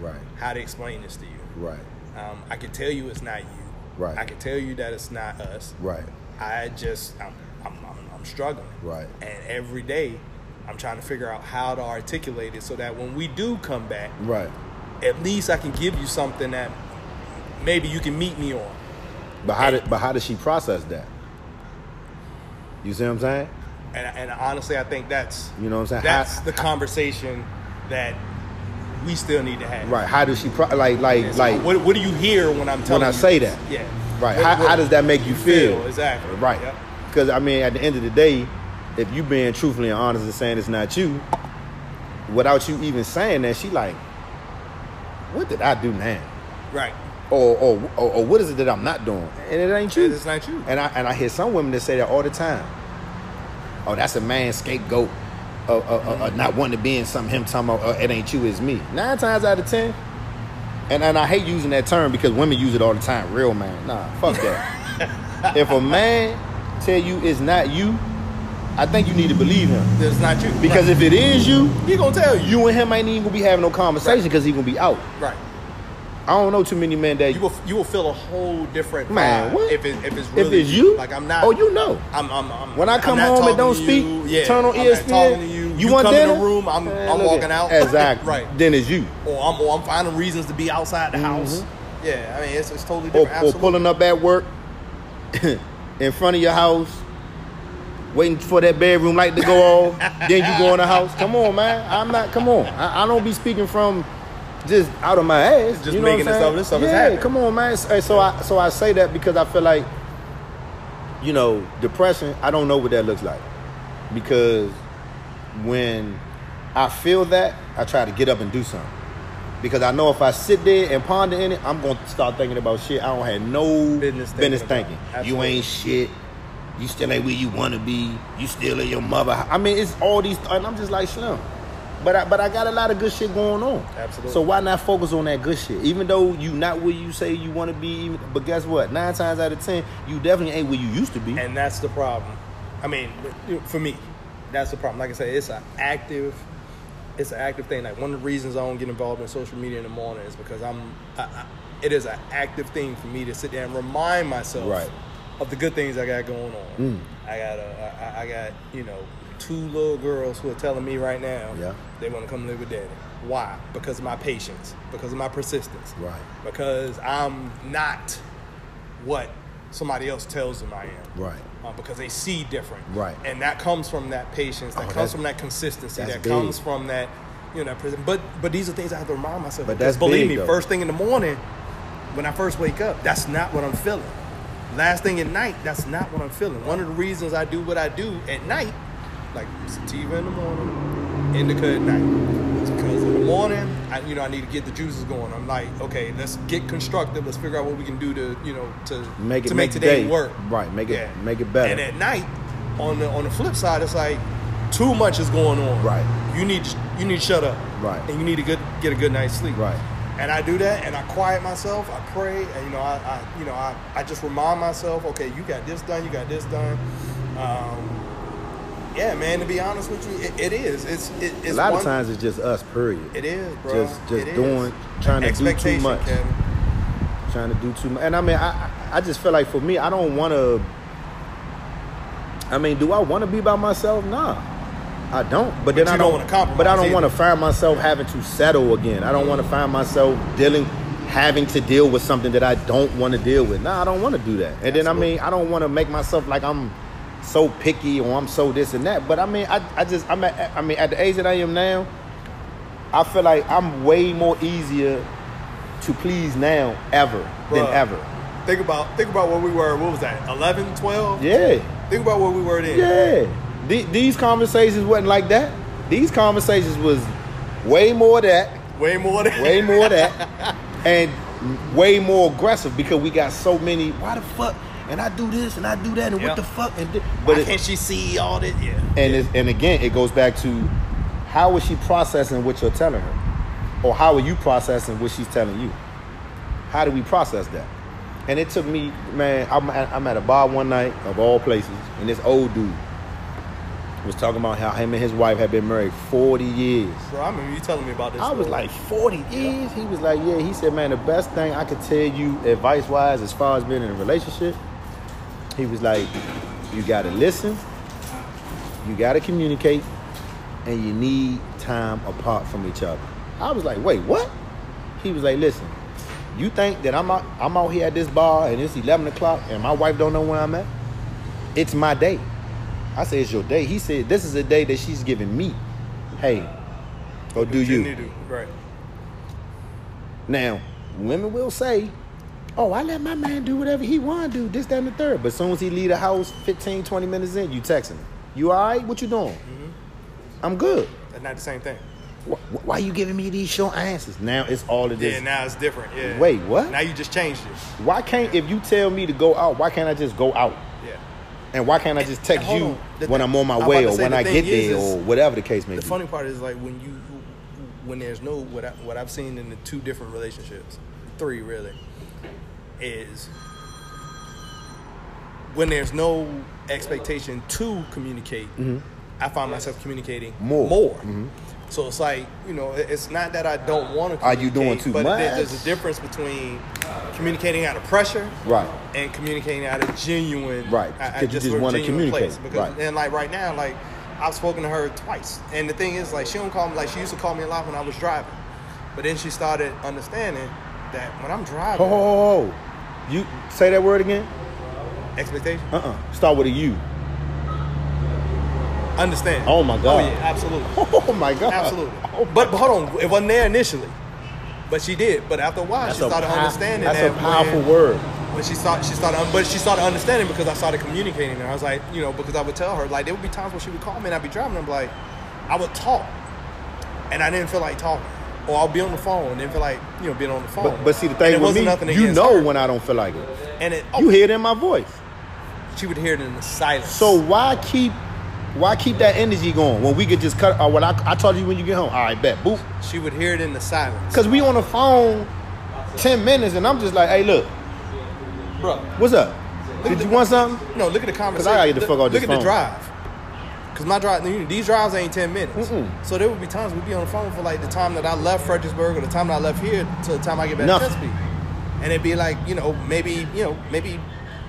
Speaker 1: Right.
Speaker 3: how to explain this to you.
Speaker 1: Right.
Speaker 3: Um, I can tell you it's not you.
Speaker 1: Right.
Speaker 3: I can tell you that it's not us.
Speaker 1: Right.
Speaker 3: I just I'm I'm, I'm, I'm struggling.
Speaker 1: Right.
Speaker 3: And every day, I'm trying to figure out how to articulate it so that when we do come back,
Speaker 1: Right.
Speaker 3: at least I can give you something that maybe you can meet me on.
Speaker 1: But how did but how does she process that? You see what I'm saying?
Speaker 3: And, and honestly, I think that's
Speaker 1: You know what I'm saying?
Speaker 3: that's
Speaker 1: How-
Speaker 3: the conversation that we still need to have.
Speaker 1: Right. How does she pro- like like
Speaker 3: And so
Speaker 1: like
Speaker 3: what, what do you hear when I'm telling
Speaker 1: when
Speaker 3: I
Speaker 1: say
Speaker 3: this?
Speaker 1: that?
Speaker 3: Yeah.
Speaker 1: right?
Speaker 3: What-
Speaker 1: how,
Speaker 3: what
Speaker 1: how does that make you feel?
Speaker 3: Exactly.
Speaker 1: Right.
Speaker 3: Yep.
Speaker 1: Because I mean, at the end of the day, if you being truthfully and honest and saying it's not you, without you even saying that, she like, what did I do now?
Speaker 3: Right.
Speaker 1: Or or, or or what is it that I'm not doing? And it ain't you.
Speaker 3: It's not you.
Speaker 1: And I and I hear some women that say that all the time. Oh, that's a man scapegoat. Uh, uh, uh, not wanting to be in something. Him talking about uh, it ain't you, it's me. Nine times out of ten. And and I hate using that term because women use it all the time. Real man, nah, fuck that. [laughs] if a man tell you it's not you, I think you need to believe him
Speaker 3: It's not you.
Speaker 1: because
Speaker 3: right.
Speaker 1: if it is you,
Speaker 3: he gonna tell you.
Speaker 1: you and him ain't even gonna be having no conversation because he gonna be out.
Speaker 3: Right.
Speaker 1: I don't know too many men that
Speaker 3: You will you will feel a whole different
Speaker 1: Man,
Speaker 3: vibe
Speaker 1: what?
Speaker 3: if it, if it's
Speaker 1: if it's you.
Speaker 3: Like I'm not.
Speaker 1: Oh, you know.
Speaker 3: I'm, I'm, I'm
Speaker 1: When I come home and don't speak,
Speaker 3: you. yeah,
Speaker 1: turn on
Speaker 3: I'm
Speaker 1: ESPN.
Speaker 3: to you.
Speaker 1: You want
Speaker 3: come
Speaker 1: dinner?
Speaker 3: in the room. I'm,
Speaker 1: Man,
Speaker 3: I'm walking out.
Speaker 1: Exactly. [laughs]
Speaker 3: right.
Speaker 1: Then it's you.
Speaker 3: Or I'm or I'm finding reasons to be outside the house. Mm-hmm. Yeah. I mean, it's, it's totally different.
Speaker 1: or
Speaker 3: Absolutely.
Speaker 1: pulling up at work [laughs] in front of your house, waiting for that bedroom light to go off. then you go in the house. Come on, man. I'm not. Come on. I, I don't be speaking from just out of my ass.
Speaker 3: Just
Speaker 1: you know
Speaker 3: making this up- this stuff is happening.
Speaker 1: come on, man. So, eh, so I so I say that because I feel like, you know, depression. I don't know what that looks like because when I feel that, I try to get up and do something. Because I know if I sit there and ponder in it, I'm gonna start thinking about shit I don't have no
Speaker 3: Business
Speaker 1: business,
Speaker 3: thinking
Speaker 1: thinking. You ain't shit. You still ain't where you wanna be. You still in your mother. I mean, it's all these, and I'm just like Slim. But I, but I got a lot of good shit going on.
Speaker 3: Absolutely.
Speaker 1: So why not focus on that good shit? Even though you not where you say you want to be, but guess what? Nine times out of ten, you definitely ain't where you used to be.
Speaker 3: And that's the problem. I mean, for me, that's the problem. Like I said, it's an active, it's an active thing. Like one of the reasons I don't get involved in social media in the morning is because I'm, I, I, it is an active thing for me to sit there and remind myself
Speaker 1: Right.
Speaker 3: of the good things I got going on.
Speaker 1: Mm.
Speaker 3: I got a, I, I got you know two little girls who are telling me right now
Speaker 1: Yeah.
Speaker 3: They want to come live with daddy. Why? Because of my patience. Because of my persistence.
Speaker 1: Right.
Speaker 3: Because I'm not what somebody else tells them I am
Speaker 1: Right.
Speaker 3: uh, because they see different.
Speaker 1: Right.
Speaker 3: And that comes from that patience. That
Speaker 1: Oh,
Speaker 3: comes from that consistency. That
Speaker 1: big.
Speaker 3: comes from that, you know, that prison. But but these are things I have to remind myself.
Speaker 1: But that's
Speaker 3: believe
Speaker 1: big,
Speaker 3: me,
Speaker 1: though.
Speaker 3: first thing in the morning, when I first wake up, that's not what I'm feeling. Last thing at night, that's not what I'm feeling. One of the reasons I do what I do at night, like sativa in the morning, indica at night, is because in the morning, I, you know, I need to get the juices going. I'm like, okay, let's get constructive. Let's figure out what we can do to, you know, to
Speaker 1: Make it
Speaker 3: to
Speaker 1: make
Speaker 3: make today
Speaker 1: day.
Speaker 3: work.
Speaker 1: Right, make it- make it better.
Speaker 3: And at night, on the on the flip side, it's like too much is going on.
Speaker 1: Right.
Speaker 3: You need to, you need to shut up.
Speaker 1: Right.
Speaker 3: And you need to get get a good night's sleep.
Speaker 1: Right.
Speaker 3: And I do that, and I quiet myself. I pray, and you know, I, I you know, I, I just remind myself, okay, you got this done, you got this done. Um, yeah, man. To be honest with you, it, it is. It's it, it's
Speaker 1: a lot
Speaker 3: one,
Speaker 1: of times it's just us. Period.
Speaker 3: it is, bro.
Speaker 1: just- just
Speaker 3: It is.
Speaker 1: doing- trying to do too much.
Speaker 3: Kevin.
Speaker 1: trying to do too much. And I mean, I I- just feel like for me, I don't want to. I mean, do I want to be by myself? Nah, I don't. But then
Speaker 3: you
Speaker 1: I
Speaker 3: don't
Speaker 1: don't. but I don't want to find myself having to settle again. I don't want to find myself dealing, having to deal with something that I don't want to deal with. Nah, I don't want to do that. And then I mean, I don't want to make myself like I'm so picky or I'm so this and that. But I mean, I I just I'm at, I mean at the age that I am now, I feel like I'm way more easier to please now ever than ever.
Speaker 3: Think about think about where we were. What was that? 11, 12?
Speaker 1: Yeah.
Speaker 3: Think about where we were then.
Speaker 1: Yeah. The- these conversations wasn't like that. These conversations was way more that,
Speaker 3: Way more that.
Speaker 1: way more that, [laughs] and way more aggressive because we got so many. Why the fuck? And I do this and I do that and
Speaker 3: Yeah.
Speaker 1: what the fuck? And thi-
Speaker 3: Why
Speaker 1: but it,
Speaker 3: can't she see all this? Yeah.
Speaker 1: and it's, and again, it goes back to how is she processing what you're telling her, or how are you processing what she's telling you? How do we process that? And it took me, man. I'm at, I'm at a bar one night of all places, and this old dude was talking about how him and his wife had been married 40 years.
Speaker 3: Bro, I remember you telling me about this.
Speaker 1: I was like, 40 years? He was like, yeah. He said, man, the best thing I could tell you advice wise as far as being in a relationship, he was like, you got to listen, you got to communicate, and you need time apart from each other. I was like, wait, what? He was like, listen, you think that I'm out, I'm out here at this bar and it's 11 o'clock and my wife don't know where I'm at? It's my day. I said, it's your day. He said, this is a day that she's giving me. Hey, go do you.
Speaker 3: need to do. Right.
Speaker 1: Now, women will say, oh, I let my man do whatever he want to do, this, that, and the third. But as soon as he leave the house 15, 20 minutes in, you texting him. You all right? What you doing? Mm-hmm. I'm good.
Speaker 3: That's not the same thing.
Speaker 1: Wh- Why you giving me these short answers? Now it's all of this.
Speaker 3: Yeah, now it's different. Yeah.
Speaker 1: Wait, what?
Speaker 3: Now you just changed it.
Speaker 1: Why can't, if you tell me to go out, why can't I just go out?
Speaker 3: Yeah.
Speaker 1: And why can't I just text you.
Speaker 3: The
Speaker 1: when I'm on my
Speaker 3: I'm
Speaker 1: way or when I get
Speaker 3: is-
Speaker 1: there or whatever the case may
Speaker 3: The
Speaker 1: be?
Speaker 3: The funny part is like when you when there's no what I, what I've seen in the two different relationships, three really, is when there's no expectation to communicate. I find myself communicating
Speaker 1: Mm-hmm. More.
Speaker 3: more.
Speaker 1: Mhm.
Speaker 3: So it's like you know, it's not that I don't want to.
Speaker 1: Are you doing too
Speaker 3: but
Speaker 1: much?
Speaker 3: there- There's a difference between communicating out of pressure,
Speaker 1: Right.
Speaker 3: and communicating out of genuine,
Speaker 1: Right,
Speaker 3: I- I
Speaker 1: 'cause you just
Speaker 3: a
Speaker 1: wanna communicate,
Speaker 3: place. Because
Speaker 1: right.
Speaker 3: and like right now, like I've spoken to her twice, and the thing is, like she don't call me like she used to call me a lot when I was driving, but then she started understanding that when I'm driving,
Speaker 1: ho. You say that word again?
Speaker 3: expectation,
Speaker 1: Uh-uh. Start with a U.
Speaker 3: understand.
Speaker 1: Oh, my God.
Speaker 3: Oh yeah, absolutely, [laughs]
Speaker 1: Oh my God.
Speaker 3: absolutely.
Speaker 1: Oh, my
Speaker 3: but, but hold on, it wasn't there initially, but she did. But after a while,
Speaker 1: That's
Speaker 3: she started
Speaker 1: pow-
Speaker 3: understanding.
Speaker 1: That's
Speaker 3: that
Speaker 1: a powerful
Speaker 3: when-
Speaker 1: word.
Speaker 3: when she started, she started, but she started understanding because I started communicating. And I was like, you know, because I would tell her like there would be times when she would call me and I'd be driving. and I'm like, I would talk, and I didn't feel like talking, or I'll be on the phone and feel like you know being on the phone.
Speaker 1: But, but see, the thing
Speaker 3: it
Speaker 1: with me, you know
Speaker 3: her.
Speaker 1: when I don't feel like it.
Speaker 3: and it, oh,
Speaker 1: You hear it in my voice.
Speaker 3: she would hear it in the silence.
Speaker 1: So why keep why keep that energy going when we could just cut or when I, I told you when you get home, all right, bet, boop.
Speaker 3: she would hear it in the silence.
Speaker 1: Because we on the phone 10 minutes and I'm just like, hey, look,
Speaker 3: bro,
Speaker 1: what's up? Did you want something?
Speaker 3: no, look at the conversation.
Speaker 1: Cause I gotta get the
Speaker 3: Look-
Speaker 1: fuck off
Speaker 3: Look
Speaker 1: this
Speaker 3: at the drive. Cause my drive, these drives ain't ten minutes.
Speaker 1: Mm-mm.
Speaker 3: So there would be times we'd be on the phone for like the time that I left Fredericksburg or the time that I left here to the time I get back
Speaker 1: Nothing.
Speaker 3: to Chesapeake. And it'd be like, you know, maybe, you know, maybe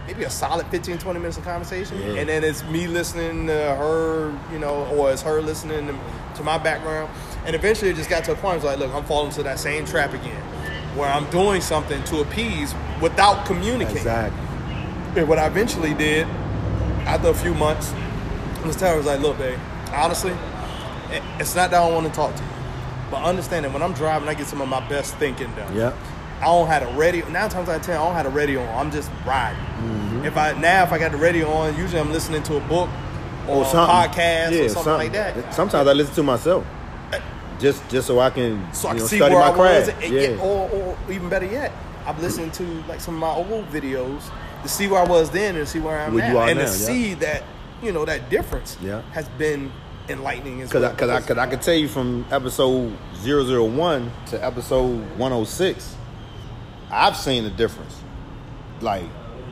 Speaker 3: maybe a solid 15, 20 minutes of conversation.
Speaker 1: Yeah.
Speaker 3: And then it's me listening to her, you know, or it's her listening to, to my background. And eventually it just got to a point, where it's like, look, I'm falling into that same trap again. Where I'm doing something to appease without communicating.
Speaker 1: Exactly.
Speaker 3: And what I eventually did, after a few months, was tell her, I was like, look, babe, honestly, it's not that I don't want to talk to you. But understand that when I'm driving, I get some of my best thinking done.
Speaker 1: Yep.
Speaker 3: I don't have a radio. Nine times out of ten, I don't have a radio on. I'm just riding.
Speaker 1: Mm-hmm.
Speaker 3: If I now, if I got the radio on, usually I'm listening to a book or, a podcast or something, like that.
Speaker 1: Sometimes I listen to myself. Just just so I can,
Speaker 3: so I can
Speaker 1: know,
Speaker 3: see
Speaker 1: study
Speaker 3: where
Speaker 1: my
Speaker 3: I was.
Speaker 1: craft.
Speaker 3: and
Speaker 1: Yeah.
Speaker 3: or, or even better yet, I'm listening to like some of my old videos to see where I was then and see where I'm
Speaker 1: Where are
Speaker 3: and
Speaker 1: now,
Speaker 3: to
Speaker 1: yeah.
Speaker 3: see that you know that difference
Speaker 1: Yeah.
Speaker 3: has been enlightening as
Speaker 1: Cause
Speaker 3: well.
Speaker 1: I, cause I, cause I could tell you from episode 001 to episode 106, I've seen the difference. Like,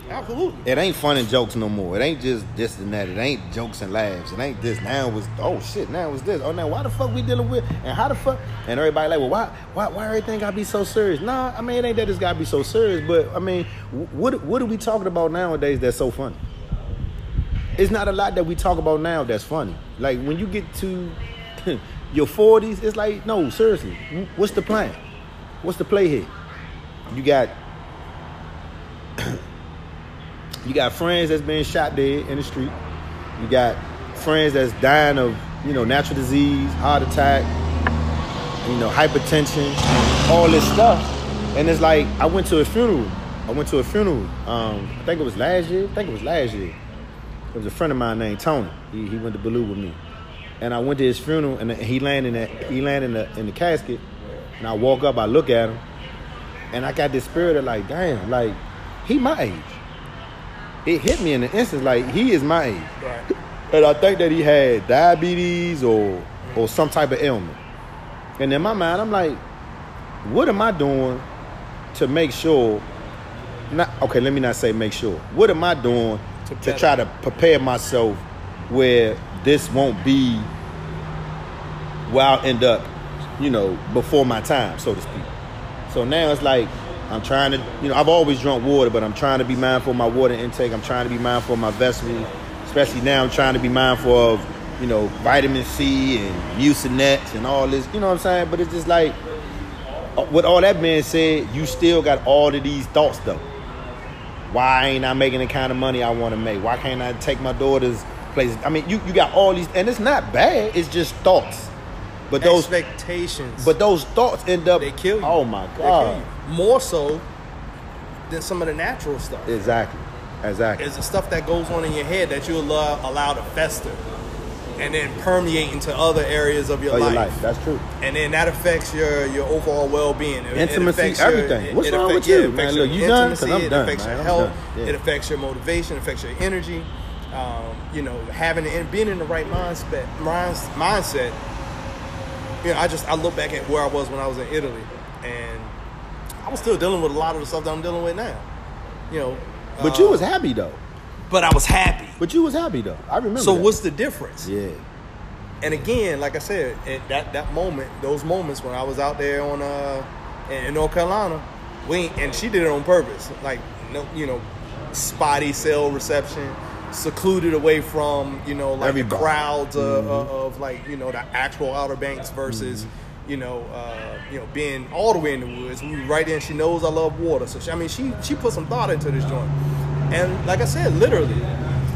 Speaker 3: absolutely.
Speaker 1: it ain't fun and jokes no more. It ain't just this and that. It ain't jokes and laughs. It ain't this. Now was oh shit. Now was this. Oh now why the fuck we dealing with and how the fuck and everybody like well why why why everything gotta be so serious? Nah, I mean it ain't that it's gotta be so serious. But I mean what what are we talking about nowadays that's so funny? It's not a lot that we talk about now that's funny. Like when you get to [laughs] your forties, it's like no seriously. What's the plan? What's the play here? You got [clears throat] you got friends that's being shot dead in the street. You got friends that's dying of, you know, natural disease, heart attack, you know, hypertension, all this stuff. And it's like I went to a funeral I went to a funeral. Um, I think it was last year. I think it was last year. It was a friend of mine named Tony. He, he went to Baloo with me, and I went to his funeral, and he landed in the, he landed in the, in the casket. And I walk up, I look at him, and I got this spirit of like, damn, like he my age. It hit me in the instant, like he is my age.
Speaker 3: Right.
Speaker 1: And I think that he had diabetes or or some type of ailment. And in my mind, I'm like, what am I doing to make sure? Not okay. Let me not say make sure. What am I doing
Speaker 3: To
Speaker 1: to, try to prepare myself where this won't be where I'll end up, you know, before my time, so to speak. So now it's like I'm trying to, you know, I've always drunk water, but I'm trying to be mindful of my water intake. I'm trying to be mindful of my vegetables, especially now. I'm trying to be mindful of, you know, vitamin C and mucinex and all this. You know what I'm saying? But it's just like, uh, with all that being said, you still got all of these thoughts though. Why ain't I making the kind of money I want to make? Why can't I take my daughter's places? I mean, you, you got all these, and it's not bad. It's just thoughts. But those,
Speaker 3: expectations.
Speaker 1: but those thoughts end up.
Speaker 3: they kill you.
Speaker 1: Oh my
Speaker 3: They
Speaker 1: god!
Speaker 3: kill you. More so than some of the natural stuff.
Speaker 1: Exactly, exactly.
Speaker 3: It's the stuff that goes on in your head that you allow, allow to fester and then permeate into other areas of your,
Speaker 1: Oh,
Speaker 3: life.
Speaker 1: your life. That's true.
Speaker 3: And then that affects your, your overall well being.
Speaker 1: Intimacy,
Speaker 3: affects your-
Speaker 1: everything. What's wrong
Speaker 3: affects-
Speaker 1: with you,
Speaker 3: it affects
Speaker 1: man?
Speaker 3: your
Speaker 1: Look, you done? 'Cause
Speaker 3: intimacy,
Speaker 1: I'm done,
Speaker 3: It affects
Speaker 1: man.
Speaker 3: your health.
Speaker 1: Yeah.
Speaker 3: It affects your motivation. It affects your energy. Um, you know, having and being in the right mindset. Mindset. You know, I just I look back at where I was when I was in Italy, and I was still dealing with a lot of the stuff that I'm dealing with now. You know,
Speaker 1: But
Speaker 3: uh,
Speaker 1: you was happy though.
Speaker 3: But I was happy.
Speaker 1: But you was happy though. I remember.
Speaker 3: So
Speaker 1: that.
Speaker 3: what's the difference?
Speaker 1: Yeah.
Speaker 3: and again, like I said, at that that moment, those moments when I was out there on uh in, North Carolina, we and she did it on purpose, like no, you know, spotty cell reception, secluded away from you know like
Speaker 1: Everybody.
Speaker 3: the crowds uh, uh, of like you know the actual Outer Banks versus. You know, uh, you know, being all the way in the woods. We right in. she knows I love water. So she, I mean, she she put some thought into this joint. And like I said, literally,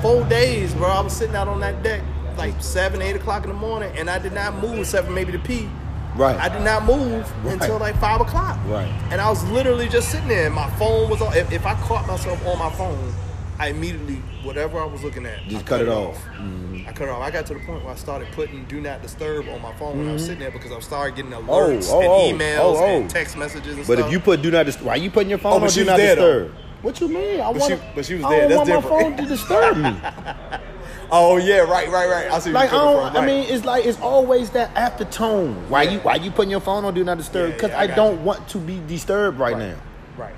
Speaker 3: four days, bro. I was sitting out on that deck like seven, eight o'clock in the morning, and I did not move except for maybe to pee.
Speaker 1: Right.
Speaker 3: I did not move
Speaker 1: Right.
Speaker 3: until like five o'clock.
Speaker 1: Right.
Speaker 3: And I was literally just sitting there. and My phone was on. If, if I caught myself on my phone, I immediately whatever I was looking at,
Speaker 1: Just
Speaker 3: I
Speaker 1: cut it off. Mm-hmm.
Speaker 3: I cut it off. I got to the point where I started putting "Do Not Disturb" on my phone when I was sitting there because I started getting
Speaker 1: Oh,
Speaker 3: alerts
Speaker 1: oh, oh,
Speaker 3: and emails
Speaker 1: oh, oh.
Speaker 3: and text messages and stuff.
Speaker 1: But
Speaker 3: stuff.
Speaker 1: if you put do not disturb, why are you putting your phone
Speaker 3: Oh,
Speaker 1: on do not
Speaker 3: there, though.
Speaker 1: What you mean? I want.
Speaker 3: but she was there.
Speaker 1: I don't
Speaker 3: That's
Speaker 1: want my phone to disturb me. [laughs]
Speaker 3: oh yeah, right, right, right. I see.
Speaker 1: like I don't. I mean, it's like it's always that aftertone. Why
Speaker 3: Yeah.
Speaker 1: you Why you putting your phone on do not disturb? Because
Speaker 3: yeah, I
Speaker 1: I, don't
Speaker 3: you.
Speaker 1: want to be disturbed right, now.
Speaker 3: right.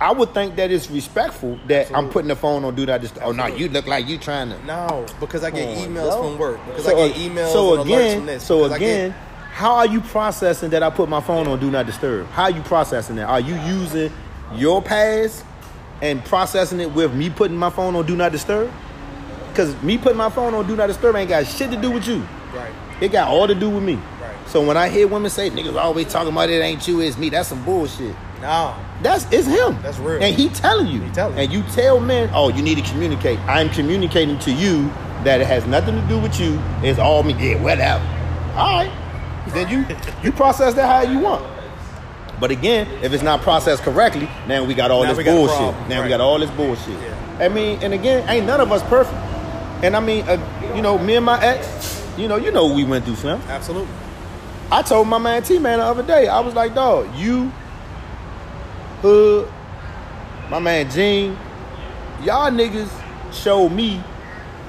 Speaker 1: I would think that it's respectful that I'm putting the phone on do not disturb. Oh no, you look like you trying to.
Speaker 3: No, because I get
Speaker 1: on,
Speaker 3: emails
Speaker 1: yo.
Speaker 3: from work. Because
Speaker 1: So,
Speaker 3: I get emails
Speaker 1: so again,
Speaker 3: from this.
Speaker 1: So
Speaker 3: I get-
Speaker 1: again, how are you processing that I put my phone on do not disturb? How are you processing that? Are you using your past and processing it with me putting my phone on do not disturb? Because me putting my phone on do not disturb ain't got shit to do with you.
Speaker 3: right.
Speaker 1: It got all to do with me.
Speaker 3: Right.
Speaker 1: So when I hear women say niggas always talking about it ain't you, it's me, that's some bullshit.
Speaker 3: No,
Speaker 1: That's it's him.
Speaker 3: That's real.
Speaker 1: And he telling you.
Speaker 3: He telling you.
Speaker 1: And you tell men, oh, you need to communicate. I'm communicating to you that it has nothing to do with you. It's all me. Yeah, whatever. All right. Then you you process that how you want. But again, if it's not processed correctly, now we got all
Speaker 3: Now
Speaker 1: this
Speaker 3: got
Speaker 1: bullshit. now we got all this bullshit.
Speaker 3: Yeah.
Speaker 1: I mean, and again, ain't none of us perfect. And I mean, uh, you know, me and my ex, you know, you know what we went through, Slim.
Speaker 3: absolutely.
Speaker 1: I told my man T Man the other day, I was like, dog, you, Hood, my man Gene, y'all niggas showed me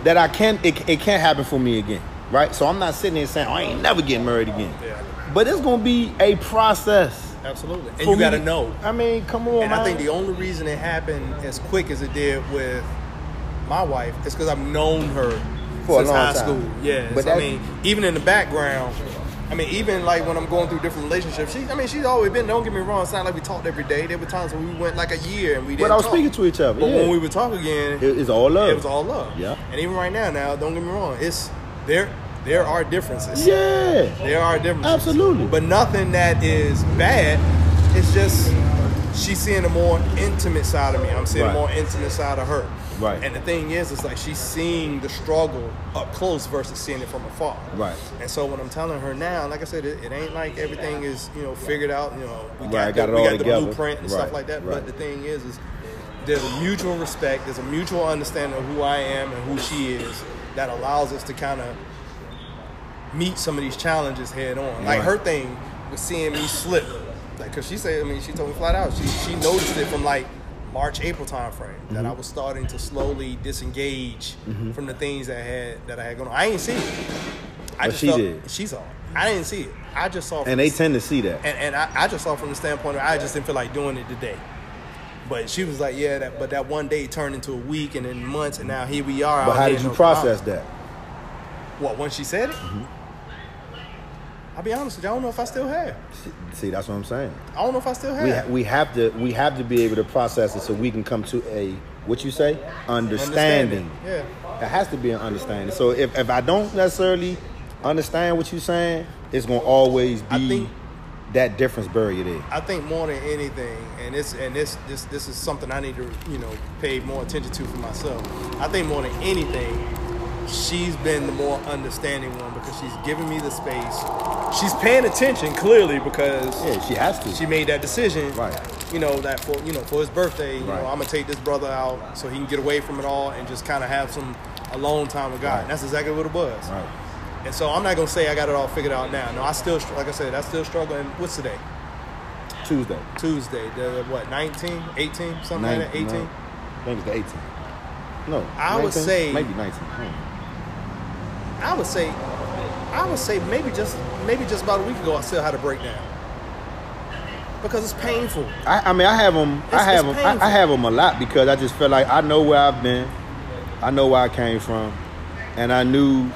Speaker 1: that I can't, it, it can't happen for me again, right? So I'm not sitting there saying, oh, I ain't never getting married again.
Speaker 3: Yeah,
Speaker 1: But it's gonna be a process.
Speaker 3: Absolutely. And
Speaker 1: for
Speaker 3: you got to know.
Speaker 1: I mean, come on,
Speaker 3: And. I think the only reason it happened as quick as it did with my wife is because I've known her
Speaker 1: For
Speaker 3: since high
Speaker 1: time.
Speaker 3: school. Yeah,
Speaker 1: But
Speaker 3: so, I mean, even in the background. I mean, even like when I'm going through different relationships, she, I mean, she's always been. Don't get me wrong. It's not like we talked every day. There were times when we went like a year and we didn't.
Speaker 1: but I was
Speaker 3: talk.
Speaker 1: speaking to each other.
Speaker 3: But
Speaker 1: yeah.
Speaker 3: when we would talk again,
Speaker 1: It- it's all love.
Speaker 3: It was all love.
Speaker 1: Yeah.
Speaker 3: And even right now, now don't get me wrong. It's there. There are differences.
Speaker 1: yeah.
Speaker 3: There are differences.
Speaker 1: Absolutely.
Speaker 3: But nothing that is bad. It's just she's seeing a more intimate side of me. I'm seeing
Speaker 1: Right.
Speaker 3: a more intimate side of her.
Speaker 1: Right.
Speaker 3: And the thing is, it's like she's seeing the struggle up close versus seeing it from afar.
Speaker 1: Right.
Speaker 3: And so when I'm telling her now, like I said, it, it ain't like everything is you know figured out. You know, we
Speaker 1: Right,
Speaker 3: got,
Speaker 1: got
Speaker 3: the, we got the blueprint and
Speaker 1: Right,
Speaker 3: stuff like that.
Speaker 1: right.
Speaker 3: But the thing is, is there's a mutual respect, there's a mutual understanding of who I am and who she is that allows us to kind of meet some of these challenges head on. Like
Speaker 1: Right.
Speaker 3: her thing was seeing me slip, like because she said, I mean, she told me flat out, she she noticed it from like March April time frame that
Speaker 1: Mm-hmm.
Speaker 3: I was starting to slowly disengage from the things that I had that I had going on. I ain't see it. I
Speaker 1: But
Speaker 3: just
Speaker 1: she
Speaker 3: felt,
Speaker 1: did.
Speaker 3: She saw it. I didn't see it. I just saw.
Speaker 1: And they
Speaker 3: the-
Speaker 1: tend to see that.
Speaker 3: and, and I, I just saw from the standpoint of I just didn't feel like doing it today. But she was like, yeah, that, but that one day turned into a week and then months, and now here we are.
Speaker 1: But how did you process that?
Speaker 3: What, when she said it?
Speaker 1: Mm-hmm.
Speaker 3: I'll be honest with you, I don't know if I still have.
Speaker 1: See, that's what I'm saying.
Speaker 3: I don't know if I still have.
Speaker 1: We, ha- we have to we have to be able to process it so we can come to a what you say understanding.
Speaker 3: Yeah.
Speaker 1: It has to be an understanding. So if, if I don't necessarily understand what you're saying, it's gonna always
Speaker 3: I
Speaker 1: be
Speaker 3: think-
Speaker 1: that difference buried there.
Speaker 3: I think more than anything, and this and this this this is something I need to you know pay more attention to for myself. I think more than anything, she's been the more understanding one because she's giving me the space. She's paying attention clearly because
Speaker 1: Yeah, she has to.
Speaker 3: she made that decision.
Speaker 1: Right.
Speaker 3: You know that for you know for his birthday, you
Speaker 1: Right.
Speaker 3: know I'm gonna take this brother out so he can get away from it all and just kind of have some alone time with God.
Speaker 1: Right.
Speaker 3: And that's exactly what it was.
Speaker 1: right.
Speaker 3: And so I'm not gonna say I got it all figured out now. No, I still like I said, I still struggle. And what's today?
Speaker 1: Tuesday.
Speaker 3: Tuesday, the what, 19, 18, something
Speaker 1: Nine-
Speaker 3: like that, 18?
Speaker 1: no, I think it's the 18. No.
Speaker 3: I would
Speaker 1: 19?
Speaker 3: say-
Speaker 1: maybe 19. Hmm.
Speaker 3: I would say, I would say maybe just maybe just about a week ago I still had a breakdown because it's painful.
Speaker 1: I, I mean, I have them. I have them. I. I have them a lot because I just feel like I know where I've been, I know where I came from, and I knew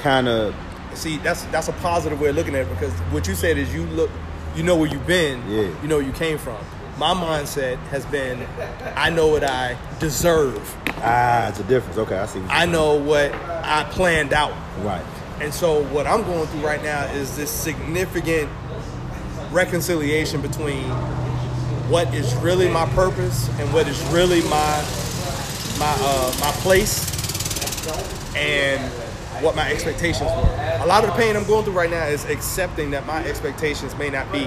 Speaker 1: kind of
Speaker 3: See, that's that's a positive way of looking at it because what you said is you look, you know where you've been,
Speaker 1: Yeah.
Speaker 3: you know where you came from. My mindset has been, I know what I deserve.
Speaker 1: ah, it's a difference. Okay, I see.
Speaker 3: I know what I planned out.
Speaker 1: Right.
Speaker 3: And so what I'm going through right now is this significant reconciliation between what is really my purpose and what is really my my uh, my place and what my expectations were. A lot of the pain I'm going through right now is accepting that my expectations may not be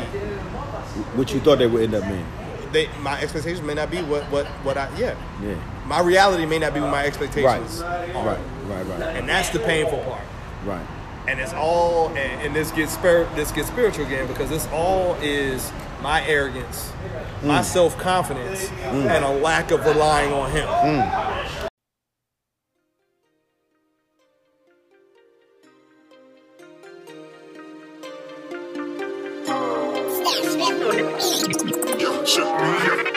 Speaker 1: What you thought they would end up being.
Speaker 3: they my expectations may not be what what what I yeah.
Speaker 1: Yeah.
Speaker 3: My reality may not be what my expectations
Speaker 1: Right.
Speaker 3: are.
Speaker 1: Right. Right. right.
Speaker 3: And that's the painful part.
Speaker 1: Right.
Speaker 3: and it's all and, and this gets spir- this gets spiritual again because this all is my arrogance, mm. my self confidence, mm. and a lack of relying on Him.
Speaker 4: Mm. Be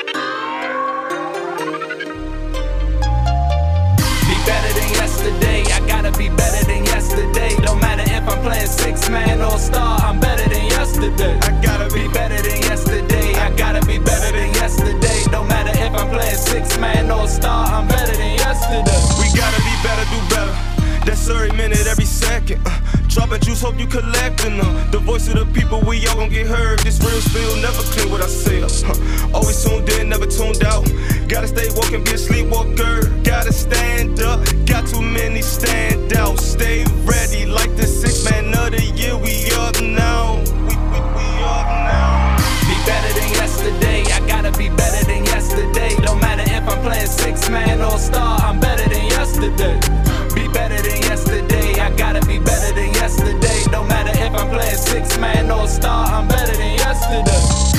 Speaker 4: six man or star. I'm better than yesterday. I gotta be better than yesterday. I gotta be better than yesterday. Don't matter if I'm playing six man or star. I'm better than yesterday.
Speaker 5: We gotta be better, do better. That's every minute, every second. Uh, dropping juice, hope you collecting them. The voice of the people, we all gon' get heard. This real spill, never clear what I say. Uh, always tuned in, never tuned out. Gotta stay walking, be a sleepwalker. Gotta stand up. Got too many standouts. Stay ready, like the six man of the year. We up now. We, we, we up now.
Speaker 4: Be better than yesterday. I gotta be better than yesterday. Don't matter if I'm playing six man or star. I'm better than yesterday. Be better than yesterday. I gotta be better than yesterday. No matter if I'm playing six man or star. I'm better than yesterday.